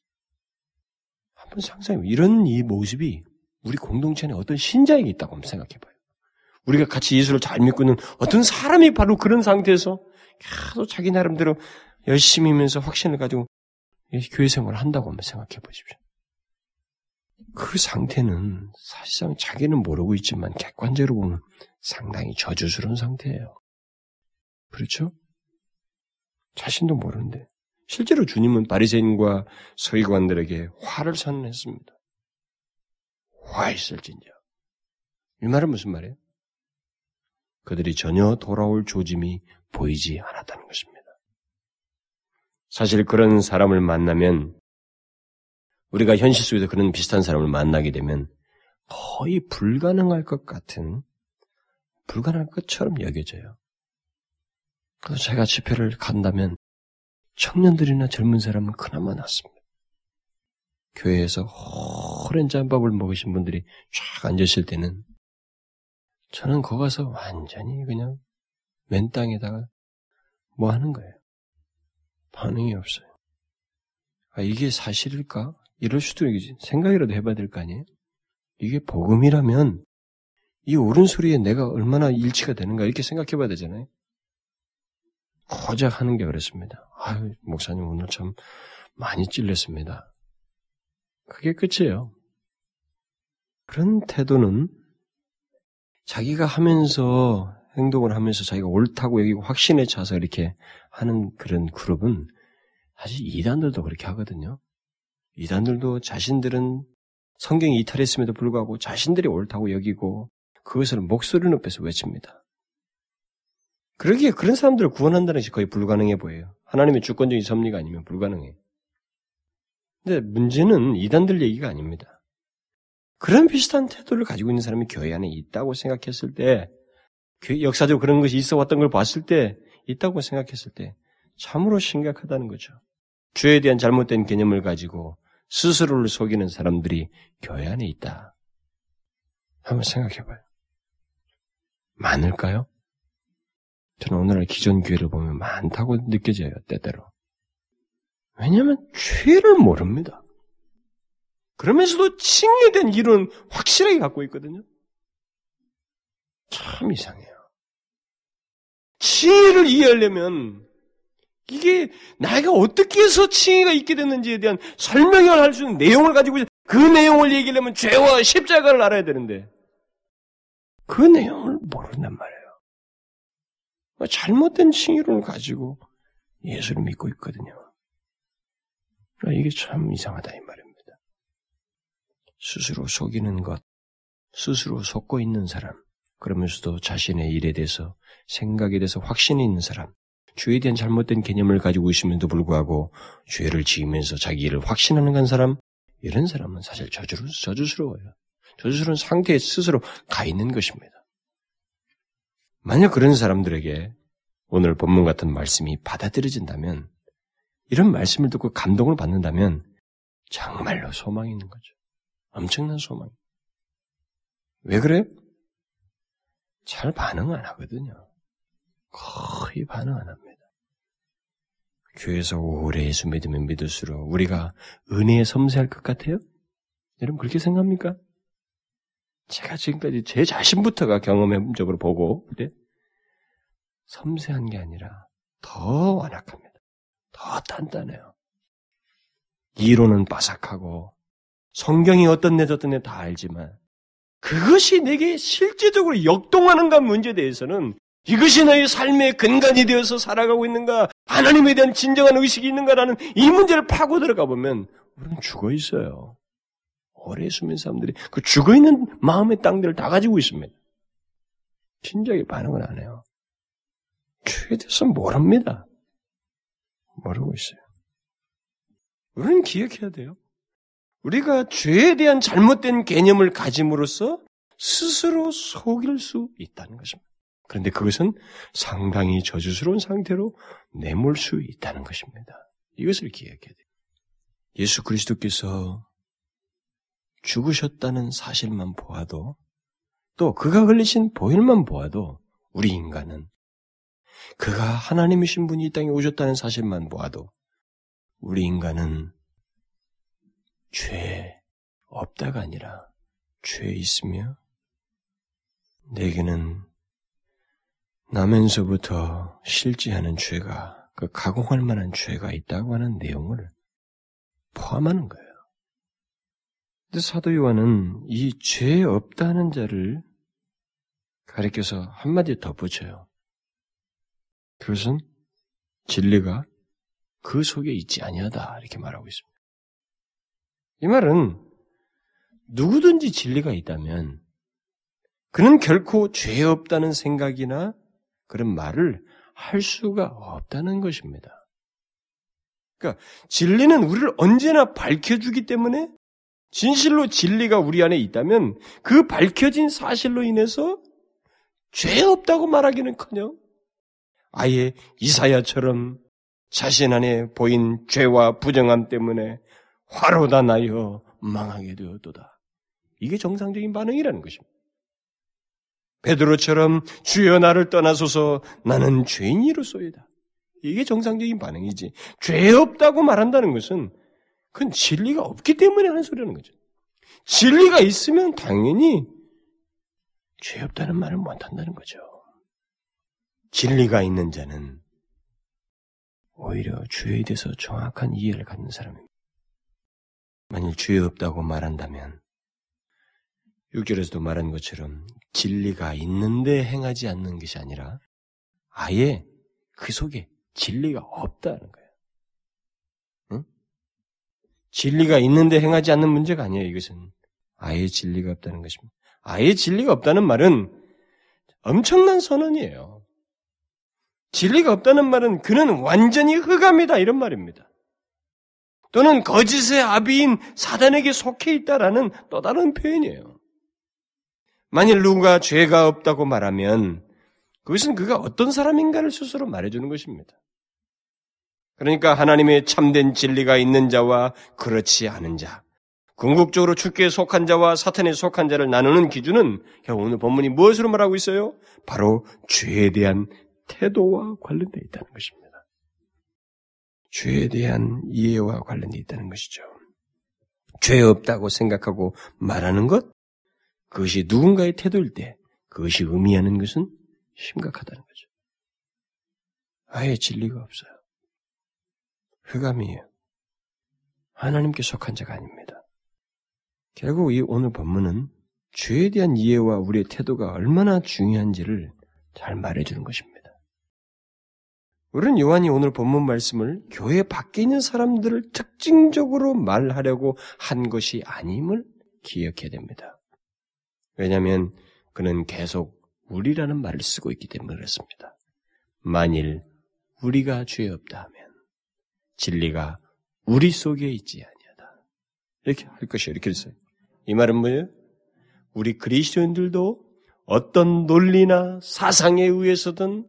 한번 상상해 이런 이 모습이 우리 공동체 안에 어떤 신자에게 있다고 한번 생각해 봐요. 우리가 같이 예수를 잘 믿고 있는 어떤 사람이 바로 그런 상태에서 계속 자기 나름대로 열심히 하면서 확신을 가지고 교회 생활을 한다고 한번 생각해 보십시오. 그 상태는 사실상 자기는 모르고 있지만 객관적으로 보면 상당히 저주스러운 상태예요. 그렇죠? 자신도 모르는데 실제로 주님은 바리새인과 서기관들에게 화를 선언했습니다. 화 있을진저. 이 말은 무슨 말이에요? 그들이 전혀 돌아올 조짐이 보이지 않았다는 것입니다. 사실 그런 사람을 만나면 우리가 현실 속에서 그런 비슷한 사람을 만나게 되면 거의 불가능할 것 같은 불가능할 것처럼 여겨져요. 그래서 제가 집회를 간다면 청년들이나 젊은 사람은 그나마 낫습니다. 교회에서 오랜 짬밥을 먹으신 분들이 쫙 앉으실 때는 저는 거 가서 완전히 그냥 맨 땅에다가 뭐 하는 거예요. 반응이 없어요. 아, 이게 사실일까? 이럴 수도 있지. 생각이라도 해봐야 될 거 아니에요? 이게 복음이라면 이 옳은 소리에 내가 얼마나 일치가 되는가 이렇게 생각해 봐야 되잖아요. 고작 하는 게 어렵습니다. 아유, 목사님 오늘 참 많이 찔렸습니다. 그게 끝이에요. 그런 태도는 자기가 하면서 행동을 하면서 자기가 옳다고 여기고 확신에 차서 이렇게 하는 그런 그룹은 사실 이단들도 그렇게 하거든요. 이단들도 자신들은 성경이 이탈했음에도 불구하고 자신들이 옳다고 여기고 그것을 목소리 높여서 외칩니다. 그러기에 그런 사람들을 구원한다는 것이 거의 불가능해 보여요. 하나님의 주권적인 섭리가 아니면 불가능해. 근데 문제는 이단들 얘기가 아닙니다. 그런 비슷한 태도를 가지고 있는 사람이 교회 안에 있다고 생각했을 때, 역사적으로 그런 것이 있어 왔던 걸 봤을 때, 있다고 생각했을 때, 참으로 심각하다는 거죠. 죄에 대한 잘못된 개념을 가지고 스스로를 속이는 사람들이 교회 안에 있다. 한번 생각해 봐요. 많을까요? 저는 오늘날 기존 교회를 보면 많다고 느껴져요, 때때로. 왜냐하면 죄를 모릅니다. 그러면서도 대한 이론 확실하게 갖고 있거든요. 참 이상해요. 칭의를 이해하려면 이게 나이가 어떻게 해서 칭의가 있게 됐는지에 대한 설명을 할 수 있는 내용을 가지고 그 내용을 얘기하려면 죄와 십자가를 알아야 되는데 그 내용을 모른단 말이에요. 잘못된 칭의론을 가지고 예수를 믿고 있거든요. 그러니까 이게 참 이상하다 이 말입니다. 스스로 속이는 것, 스스로 속고 있는 사람, 그러면서도 자신의 일에 대해서 생각에 대해서 확신이 있는 사람, 죄에 대한 잘못된 개념을 가지고 있음에도 불구하고 죄를 지으면서 자기 일을 확신하는 간 사람, 이런 사람은 사실 저주로, 저주스러워요. 저주스러운 상태에 스스로 가 있는 것입니다. 만약 그런 사람들에게 오늘 본문 같은 말씀이 받아들여진다면, 이런 말씀을 듣고 감동을 받는다면, 정말로 소망이 있는 거죠. 엄청난 소망. 왜 그래? 잘 반응 안 하거든요. 거의 반응 안 합니다. 교회에서 오래 예수 믿으면 믿을수록 우리가 은혜에 섬세할 것 같아요? 여러분 그렇게 생각합니까? 제가 지금까지 제 자신부터가 경험적으로 보고 그래? 섬세한 게 아니라 더 완악합니다. 더 단단해요. 이론은 바삭하고 성경이 어떤 내 어떤 내 다 알지만 그것이 내게 실제적으로 역동하는가 문제에 대해서는 이것이 나의 삶의 근간이 되어서 살아가고 있는가, 하나님에 대한 진정한 의식이 있는가라는 이 문제를 파고 들어가 보면 우리는 죽어 있어요. 오래 숨은 사람들이 그 죽어 있는 마음의 땅들을 다 가지고 있습니다. 진작에 반응을 안 해요. 죄에 대해서 모릅니다. 모르고 있어요. 우리는 기억해야 돼요. 우리가 죄에 대한 잘못된 개념을 가짐으로써 스스로 속일 수 있다는 것입니다. 그런데 그것은 상당히 저주스러운 상태로 내몰 수 있다는 것입니다. 이것을 기억해야 돼요. 예수 그리스도께서 죽으셨다는 사실만 보아도 또 그가 걸리신 보혈만 보아도 우리 인간은 그가 하나님이신 분이 이 땅에 오셨다는 사실만 보아도 우리 인간은 죄 없다가 아니라 죄 있으며 내게는 나면서부터 실지하는 죄가 그 가공할 만한 죄가 있다고 하는 내용을 포함하는 거예요. 근데 사도 요한은 이 죄 없다는 자를 가리켜서 한마디 덧붙여요. 그것은 진리가 그 속에 있지 아니하다 이렇게 말하고 있습니다. 이 말은 누구든지 진리가 있다면 그는 결코 죄 없다는 생각이나 그런 말을 할 수가 없다는 것입니다. 그러니까 진리는 우리를 언제나 밝혀주기 때문에 진실로 진리가 우리 안에 있다면 그 밝혀진 사실로 인해서 죄 없다고 말하기는커녕 아예 이사야처럼 자신 안에 보인 죄와 부정함 때문에 화로다 나여 망하게 되었도다. 이게 정상적인 반응이라는 것입니다. 베드로처럼 주여 나를 떠나소서 나는 죄인이로소이다. 이게 정상적인 반응이지. 죄 없다고 말한다는 것은 그건 진리가 없기 때문에 하는 소리라는 거죠. 진리가 있으면 당연히 죄 없다는 말을 못한다는 거죠. 진리가 있는 자는 오히려 죄에 대해서 정확한 이해를 갖는 사람입니다. 만일 죄 없다고 말한다면 6절에서도 말한 것처럼 진리가 있는데 행하지 않는 것이 아니라 아예 그 속에 진리가 없다는 거예요. 응? 진리가 있는데 행하지 않는 문제가 아니에요, 이것은. 아예 진리가 없다는 것입니다. 아예 진리가 없다는 말은 엄청난 선언이에요. 진리가 없다는 말은 그는 완전히 흑암이다, 이런 말입니다. 또는 거짓의 아비인 사단에게 속해 있다라는 또 다른 표현이에요. 만일 누가 죄가 없다고 말하면 그것은 그가 어떤 사람인가를 스스로 말해주는 것입니다. 그러니까 하나님의 참된 진리가 있는 자와 그렇지 않은 자, 궁극적으로 주께 속한 자와 사탄에 속한 자를 나누는 기준은 오늘 본문이 무엇으로 말하고 있어요? 바로 죄에 대한 태도와 관련되어 있다는 것입니다. 죄에 대한 이해와 관련되어 있다는 것이죠. 죄 없다고 생각하고 말하는 것, 그것이 누군가의 태도일 때 그것이 의미하는 것은 심각하다는 거죠. 아예 진리가 없어요. 흑암이에요. 하나님께 속한 자가 아닙니다. 결국 이 오늘 본문은 죄에 대한 이해와 우리의 태도가 얼마나 중요한지를 잘 말해주는 것입니다. 우리는 요한이 오늘 본문 말씀을 교회 밖에 있는 사람들을 특징적으로 말하려고 한 것이 아님을 기억해야 됩니다. 왜냐하면 그는 계속 우리라는 말을 쓰고 있기 때문에 그렇습니다. 만일 우리가 죄 없다 하면 진리가 우리 속에 있지 아니하다. 이렇게 할 것이요. 이렇게 했어요. 이 말은 뭐예요? 우리 그리스도인들도 어떤 논리나 사상에 의해서든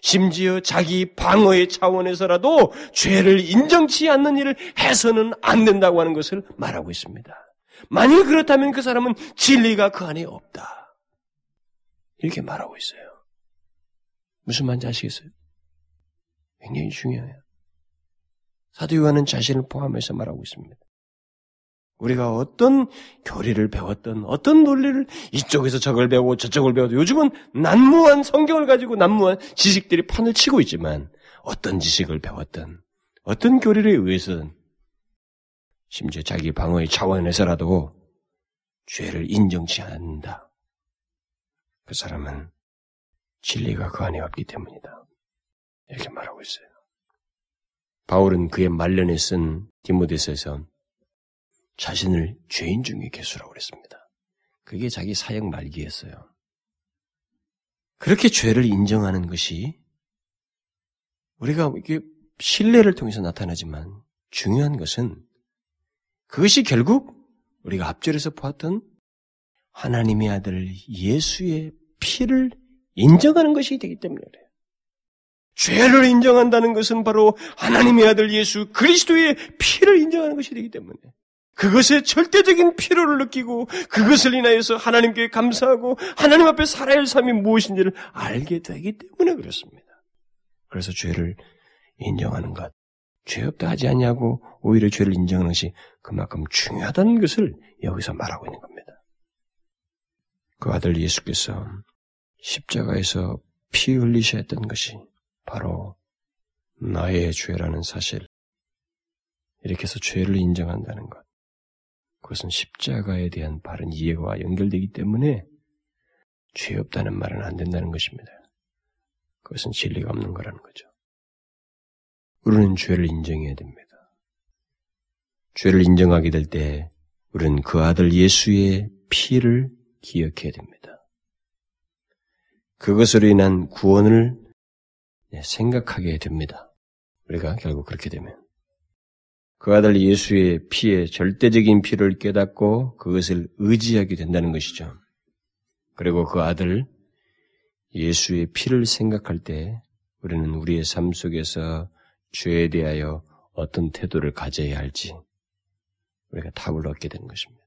심지어 자기 방어의 차원에서라도 죄를 인정치 않는 일을 해서는 안 된다고 하는 것을 말하고 있습니다. 만일 그렇다면 그 사람은 진리가 그 안에 없다. 이렇게 말하고 있어요. 무슨 말인지 아시겠어요? 굉장히 중요해요. 사도 요한은 자신을 포함해서 말하고 있습니다. 우리가 어떤 교리를 배웠던 어떤 논리를 이쪽에서 저걸 배우고 저쪽을 배워도 요즘은 난무한 성경을 가지고 난무한 지식들이 판을 치고 있지만 어떤 지식을 배웠던 어떤 교리를 의해서든 심지어 자기 방어의 차원에서라도 죄를 인정치 않는다. 그 사람은 진리가 그 안에 없기 때문이다. 이렇게 말하고 있어요. 바울은 그의 말년에 쓴 디모데서에서 자신을 죄인 중에 개수라고 그랬습니다. 그게 자기 사역 말기였어요. 그렇게 죄를 인정하는 것이 우리가 이게 신뢰를 통해서 나타나지만 중요한 것은 그것이 결국 우리가 앞절에서 보았던 하나님의 아들 예수의 피를 인정하는 것이 되기 때문에 그래요. 죄를 인정한다는 것은 바로 하나님의 아들 예수 그리스도의 피를 인정하는 것이 되기 때문에 그것의 절대적인 필요를 느끼고 그것을 인하여서 하나님께 감사하고 하나님 앞에 살아야 할 삶이 무엇인지를 알게 되기 때문에 그렇습니다. 그래서 죄를 인정하는 것, 죄 없다 하지 않냐고 오히려 죄를 인정하는 것이 그만큼 중요하다는 것을 여기서 말하고 있는 겁니다. 그 아들 예수께서 십자가에서 피 흘리셔야 했던 것이 바로 나의 죄라는 사실, 이렇게 해서 죄를 인정한다는 것. 그것은 십자가에 대한 바른 이해와 연결되기 때문에 죄 없다는 말은 안 된다는 것입니다. 그것은 진리가 없는 거라는 거죠. 우리는 죄를 인정해야 됩니다. 죄를 인정하게 될 때 우리는 그 아들 예수의 피를 기억해야 됩니다. 그것으로 인한 구원을 생각하게 됩니다. 우리가 결국 그렇게 되면 그 아들 예수의 피의 절대적인 피를 깨닫고 그것을 의지하게 된다는 것이죠. 그리고 그 아들 예수의 피를 생각할 때 우리는 우리의 삶 속에서 죄에 대하여 어떤 태도를 가져야 할지 우리가 답을 얻게 되는 것입니다.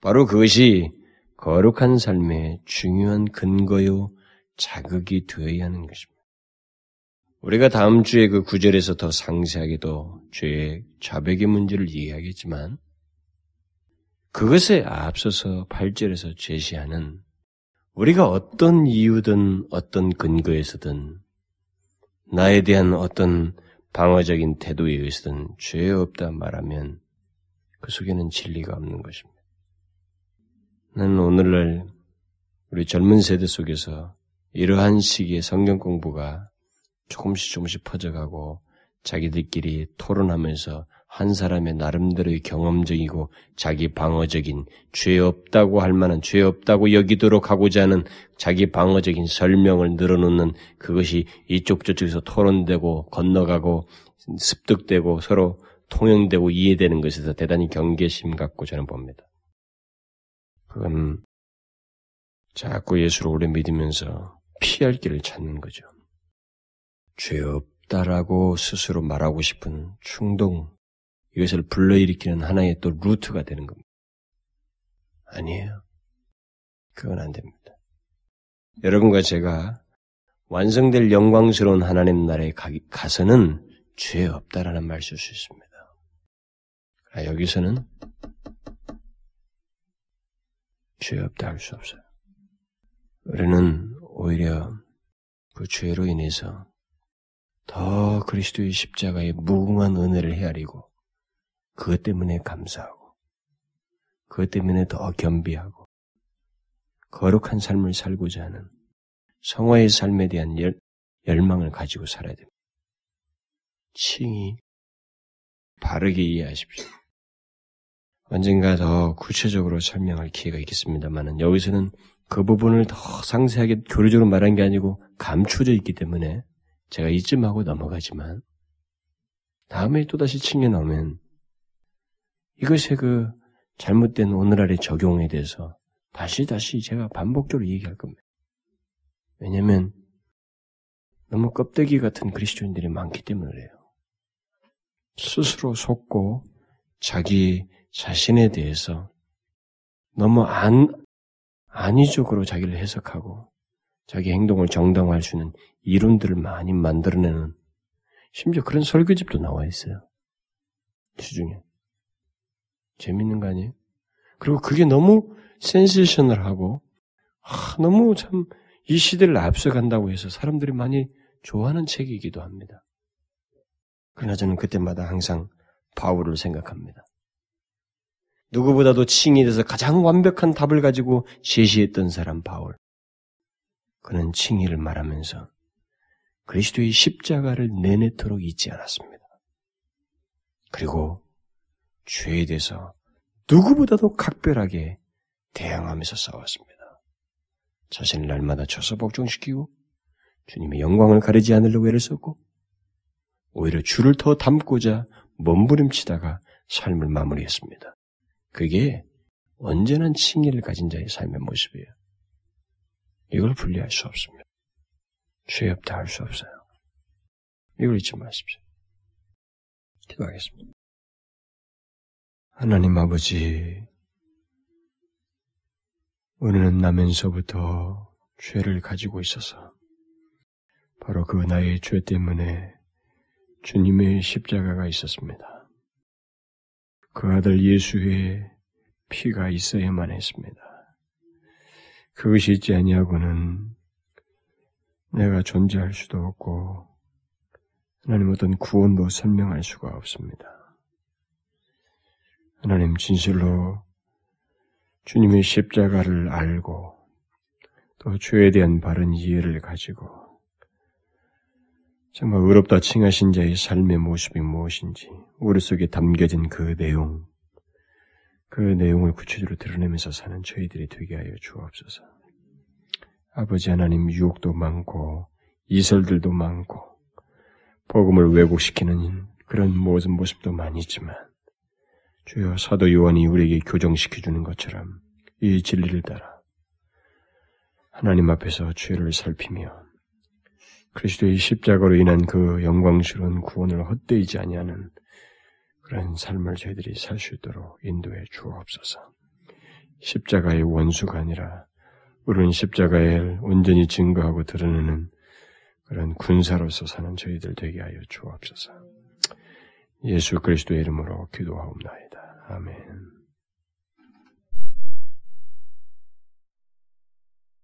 바로 그것이 거룩한 삶의 중요한 근거요 자극이 되어야 하는 것입니다. 우리가 다음 주에 그 구절에서 더 상세하게도 죄의 자백의 문제를 이해하겠지만 그것에 앞서서 8절에서 제시하는 우리가 어떤 이유든 어떤 근거에서든 나에 대한 어떤 방어적인 태도에 의해서든 죄 없다 말하면 그 속에는 진리가 없는 것입니다. 나는 오늘날 우리 젊은 세대 속에서 이러한 시기의 성경 공부가 조금씩 조금씩 퍼져가고 자기들끼리 토론하면서 한 사람의 나름대로의 경험적이고 자기 방어적인 죄 없다고 할 만한 죄 없다고 여기도록 하고자 하는 자기 방어적인 설명을 늘어놓는 그것이 이쪽 저쪽에서 토론되고 건너가고 습득되고 서로 통용되고 이해되는 것에서 대단히 경계심 갖고 저는 봅니다. 그건 자꾸 예수를 오래 믿으면서 피할 길을 찾는 거죠. 죄 없다라고 스스로 말하고 싶은 충동, 이것을 불러일으키는 하나의 또 루트가 되는 겁니다. 아니에요. 그건 안 됩니다. 여러분과 제가 완성될 영광스러운 하나님 나라에 가, 서는 죄 없다라는 말쓸수 있습니다. 아, 여기서는 죄 없다 할 수 없어요. 우리는 오히려 그 죄로 인해서 더 그리스도의 십자가의 무궁한 은혜를 헤아리고 그것 때문에 감사하고 그것 때문에 더 겸비하고 거룩한 삶을 살고자 하는 성화의 삶에 대한 열, 열망을 가지고 살아야 됩니다. 칭이 바르게 이해하십시오. 언젠가 더 구체적으로 설명할 기회가 있겠습니다만은 여기서는 그 부분을 더 상세하게 교류적으로 말한 게 아니고 감추어져 있기 때문에 제가 이쯤 하고 넘어가지만 다음에 또다시 칭에 나오면 이것의 그 잘못된 오늘날의 적용에 대해서 다시 다시 제가 반복적으로 얘기할 겁니다. 왜냐하면 너무 껍데기 같은 그리스도인들이 많기 때문에 그래요. 스스로 속고 자기 자신에 대해서 너무 안, 안위적으로 자기를 해석하고 자기 행동을 정당화할 수 있는 이론들을 많이 만들어내는 심지어 그런 설교집도 나와 있어요. 주중에. 재밌는 거 아니에요? 그리고 그게 너무 센세셔널하고 아, 너무 참 이 시대를 앞서간다고 해서 사람들이 많이 좋아하는 책이기도 합니다. 그러나 저는 그때마다 항상 바울을 생각합니다. 누구보다도 칭에 대해서 가장 완벽한 답을 가지고 제시했던 사람 바울. 그는 칭의를 말하면서 그리스도의 십자가를 내내토록 잊지 않았습니다. 그리고 죄에 대해서 누구보다도 각별하게 대항하면서 싸웠습니다. 자신을 날마다 쳐서 복종시키고 주님의 영광을 가리지 않으려고 애를 썼고 오히려 주를 더 담고자 몸부림치다가 삶을 마무리했습니다. 그게 언제나 칭의를 가진 자의 삶의 모습이에요. 이걸 분리할 수 없습니다. 죄 없다 할 수 없어요. 이걸 잊지 마십시오. 기도하겠습니다. 하나님 아버지, 우리는 나면서부터 죄를 가지고 있어서 바로 그 나의 죄 때문에 주님의 십자가가 있었습니다. 그 아들 예수의 피가 있어야만 했습니다. 그것이 있지 아니하고는 내가 존재할 수도 없고 하나님 어떤 구원도 설명할 수가 없습니다. 하나님 진실로 주님의 십자가를 알고 또 죄에 대한 바른 이해를 가지고 정말 의롭다 칭하신 자의 삶의 모습이 무엇인지 우리 속에 담겨진 그 내용 그 내용을 구체적으로 드러내면서 사는 저희들이 되게 하여 주옵소서. 아버지 하나님 유혹도 많고 이설들도 많고 복음을 왜곡시키는 그런 모든 모습도 많이 있지만 주여 사도 요한이 우리에게 교정시켜 주는 것처럼 이 진리를 따라 하나님 앞에서 죄를 살피며 그리스도의 십자가로 인한 그 영광스러운 구원을 헛되이지 아니하는 그런 삶을 저희들이 살 수 있도록 인도해 주옵소서. 십자가의 원수가 아니라 우리는 십자가에 온전히 증거하고 드러내는 그런 군사로서 사는 저희들 되게 하여 주옵소서. 예수 그리스도의 이름으로 기도하옵나이다. 아멘.